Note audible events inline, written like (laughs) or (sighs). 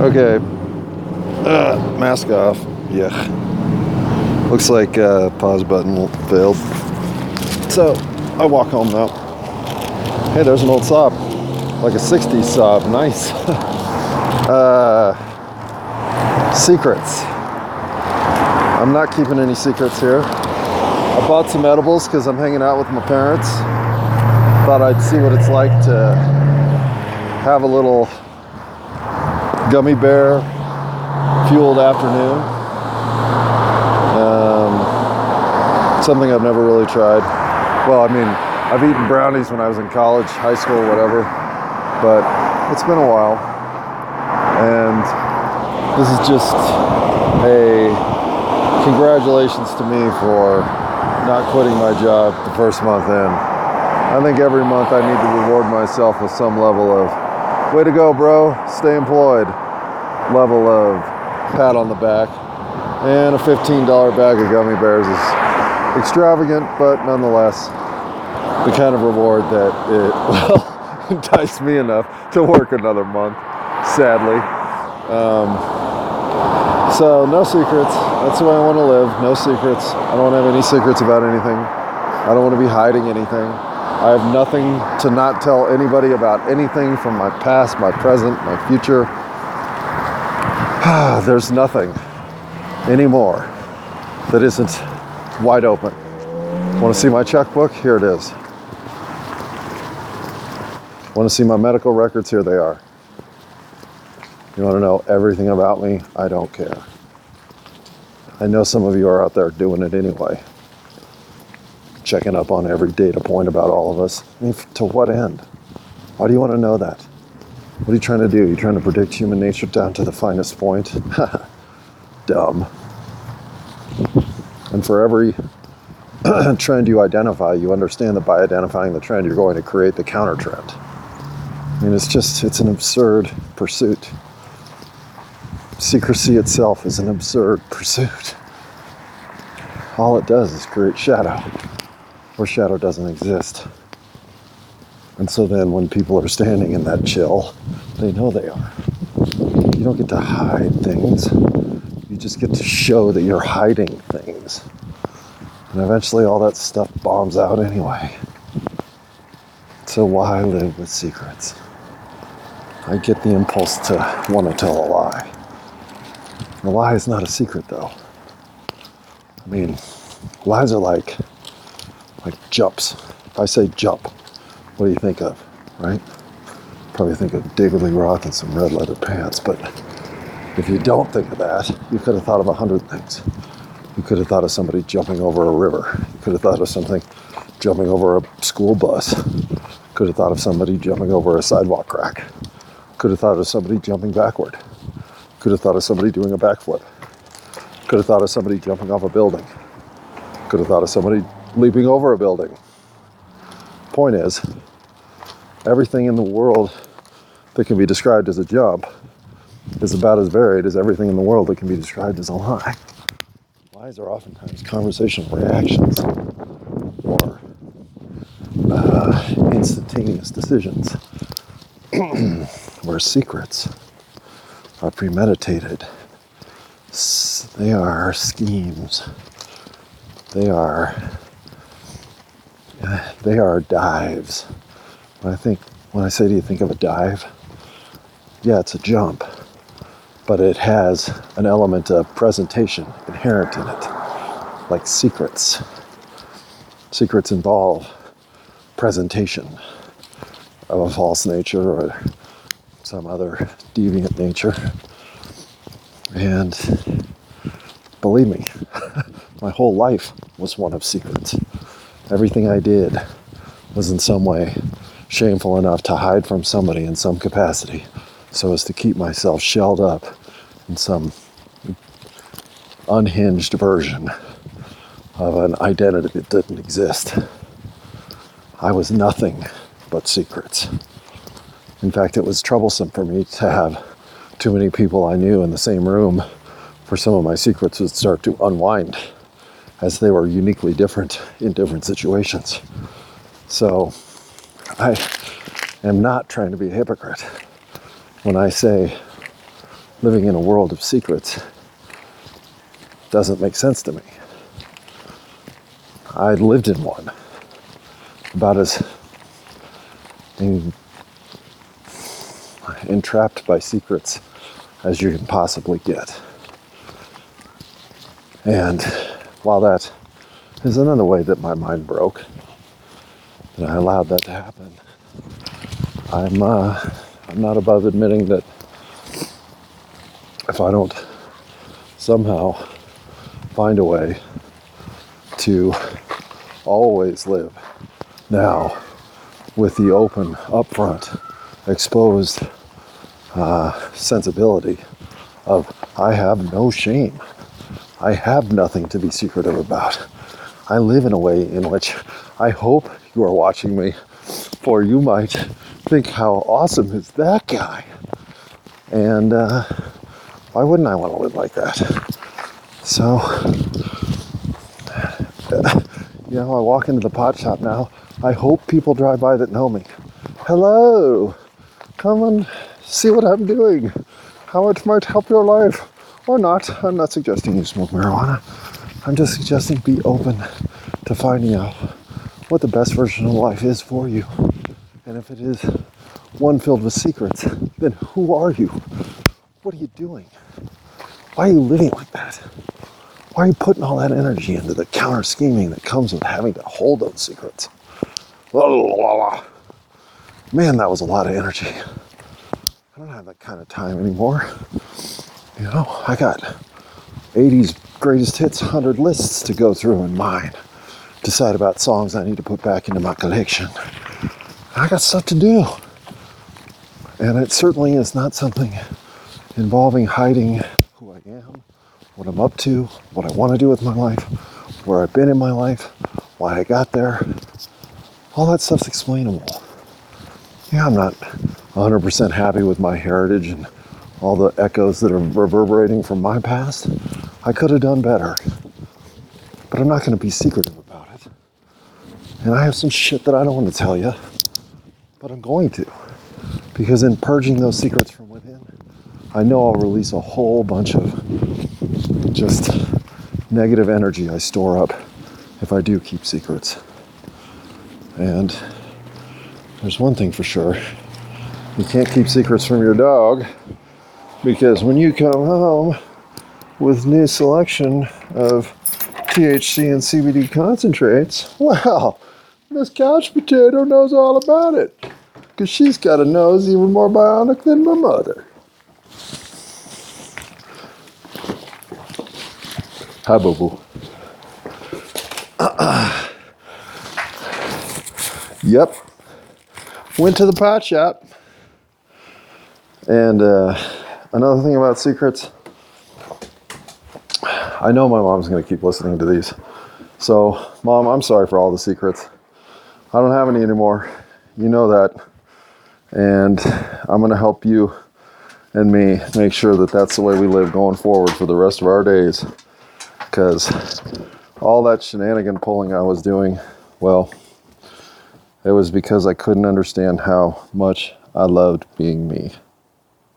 Okay. Uh, mask off. Yeah. Looks like uh, pause button failed. So I walk home now. Hey, there's an old Saab. Like a 60s Saab. Nice. (laughs) uh, secrets. I'm not keeping any secrets here. I bought some edibles because I'm hanging out with my parents. Thought I'd see what it's like to have a little gummy bear fueled afternoon. Um, something I've never really tried. Well, I mean, I've eaten brownies when I was in college, high school, whatever, but it's been a while. And this is just a congratulations to me for not quitting my job the first month in. I think every month I need to reward myself with some level of way to go, bro, stay employed level of pat on the back. And a $15 bag of gummy bears is extravagant, but nonetheless, the kind of reward that it (laughs) well enticed me enough to work another month, sadly. Um, so, no secrets. That's the way I want to live. No secrets. I don't want to have any secrets about anything. I don't want to be hiding anything. I have nothing to not tell anybody about anything from my past, my present, my future. (sighs) There's nothing anymore that isn't wide open. Want to see my checkbook? Here it is. Want to see my medical records? Here they are. You want to know everything about me? I don't care. I know some of you are out there doing it anyway, checking up on every data point about all of us. I mean, to what end? Why do you want to know that? What are you trying to do? You're trying to predict human nature down to the finest point? (laughs) Dumb. And for every (clears throat) trend you identify, you understand that by identifying the trend, you're going to create the counter trend. I mean, it's just, it's an absurd pursuit. Secrecy itself is an absurd (laughs) pursuit. All it does is create shadow, where shadow doesn't exist. And so then when people are standing in that chill, they know they are. You don't get to hide things. You just get to show that you're hiding things. And eventually all that stuff bombs out anyway. So why live with secrets? I get the impulse to want to tell a lie. A lie is not a secret though. I mean, lies are like like jumps. If I say jump, what do you think of, right? Probably think of David Lee Roth and some red leather pants, but if you don't think of that, you could have thought of a hundred things. You could have thought of somebody jumping over a river. You could have thought of something jumping over a school bus. Could have thought of somebody jumping over a sidewalk crack. Could have thought of somebody jumping backward. Could have thought of somebody doing a backflip. Could have thought of somebody jumping off a building. Could have thought of somebody leaping over a building. Point is, everything in the world that can be described as a jump is about as varied as everything in the world that can be described as a lie. Lies are oftentimes conversational reactions or uh, instantaneous decisions, (clears throat) where secrets are premeditated. They are schemes. They are (sighs) they are dives. When I think when I say do you think of a dive? Yeah, it's a jump. But it has an element of presentation inherent in it. Like secrets. Secrets involve presentation of a false nature or some other deviant nature. And believe me, (laughs) my whole life was one of secrets. Everything I did was in some way shameful enough to hide from somebody in some capacity so as to keep myself shelled up in some unhinged version of an identity that didn't exist. I was nothing but secrets. In fact, it was troublesome for me to have too many people I knew in the same room for some of my secrets would start to unwind as they were uniquely different in different situations. So I am not trying to be a hypocrite when I say living in a world of secrets doesn't make sense to me. I lived in one about as in, entrapped by secrets as you can possibly get. And while that is another way that my mind broke, that I allowed that to happen, I'm uh, I'm not above admitting that if I don't somehow find a way to always live now with the open, upfront, exposed uh, sensibility of I have no shame. I have nothing to be secretive about. I live in a way in which I hope you are watching me, for you might think, how awesome is that guy? And uh, why wouldn't I want to live like that? So, you know, I walk into the pot shop now. I hope people drive by that know me. Hello, come and see what I'm doing. How it might help your life or not. I'm not suggesting you smoke marijuana. I'm just suggesting be open to finding out what the best version of life is for you. And if it is one filled with secrets, then who are you? What are you doing? Why are you living like that? Why are you putting all that energy into the counter scheming that comes with having to hold those secrets? La, la, la, Man, that was a lot of energy. I don't have that kind of time anymore. You know, I got 80s greatest hits 100 lists to go through in mine. Decide about songs I need to put back into my collection. I got stuff to do. And it certainly is not something involving hiding who I am, what I'm up to, what I want to do with my life, where I've been in my life, why I got there. All that stuff's explainable. Yeah, I'm not 100% happy with my heritage and all the echoes that are reverberating from my past. I could have done better. But I'm not going to be secretive about it. And I have some shit that I don't want to tell you, but I'm going to. Because in purging those secrets from within, I know I'll release a whole bunch of just negative energy I store up if I do keep secrets. And there's one thing for sure you can't keep secrets from your dog because when you come home with new selection of THC and CBD concentrates, well, Miss Couch Potato knows all about it because she's got a nose even more bionic than my mother. Hi, boo boo. (coughs) yep. Went to the pot shop. And uh, another thing about secrets, I know my mom's going to keep listening to these. So, mom, I'm sorry for all the secrets. I don't have any anymore. You know that. And I'm going to help you and me make sure that that's the way we live going forward for the rest of our days. Because all that shenanigan pulling I was doing, well, it was because I couldn't understand how much I loved being me.